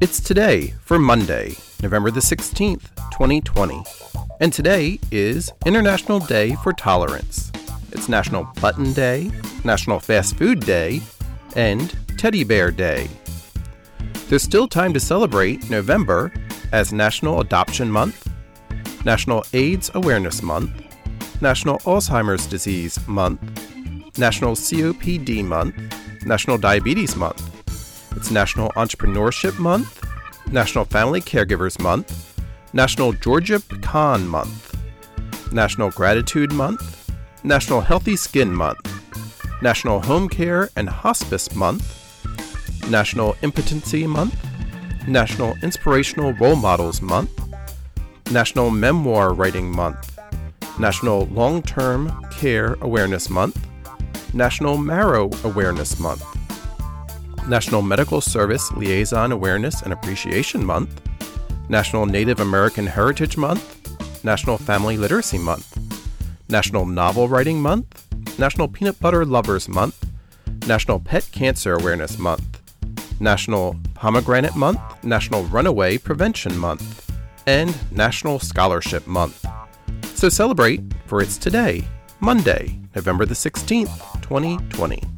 It's today for Monday, November the 16th, 2020. And today is International Day for Tolerance. It's National Button Day, National Fast Food Day, and Teddy Bear Day. There's still time to celebrate November as National Adoption Month, National AIDS Awareness Month, National Alzheimer's Disease Month, National COPD Month, National Diabetes Month. It's National Entrepreneurship Month, National Family Caregivers Month, National Georgia Pecan Month, National Gratitude Month, National Healthy Skin Month, National Home Care and Hospice Month, National Impotency Month, National Inspirational Role Models Month, National Memoir Writing Month, National Long Term Care Awareness Month, National Marrow Awareness Month, National Medical Service Liaison Awareness and Appreciation Month, National Native American Heritage Month, National Family Literacy Month, National Novel Writing Month, National Peanut Butter Lovers Month, National Pet Cancer Awareness Month, National Pomegranate Month, National Runaway Prevention Month, and National Scholarship Month. So celebrate, for it's today, Monday, November the 16th, 2020.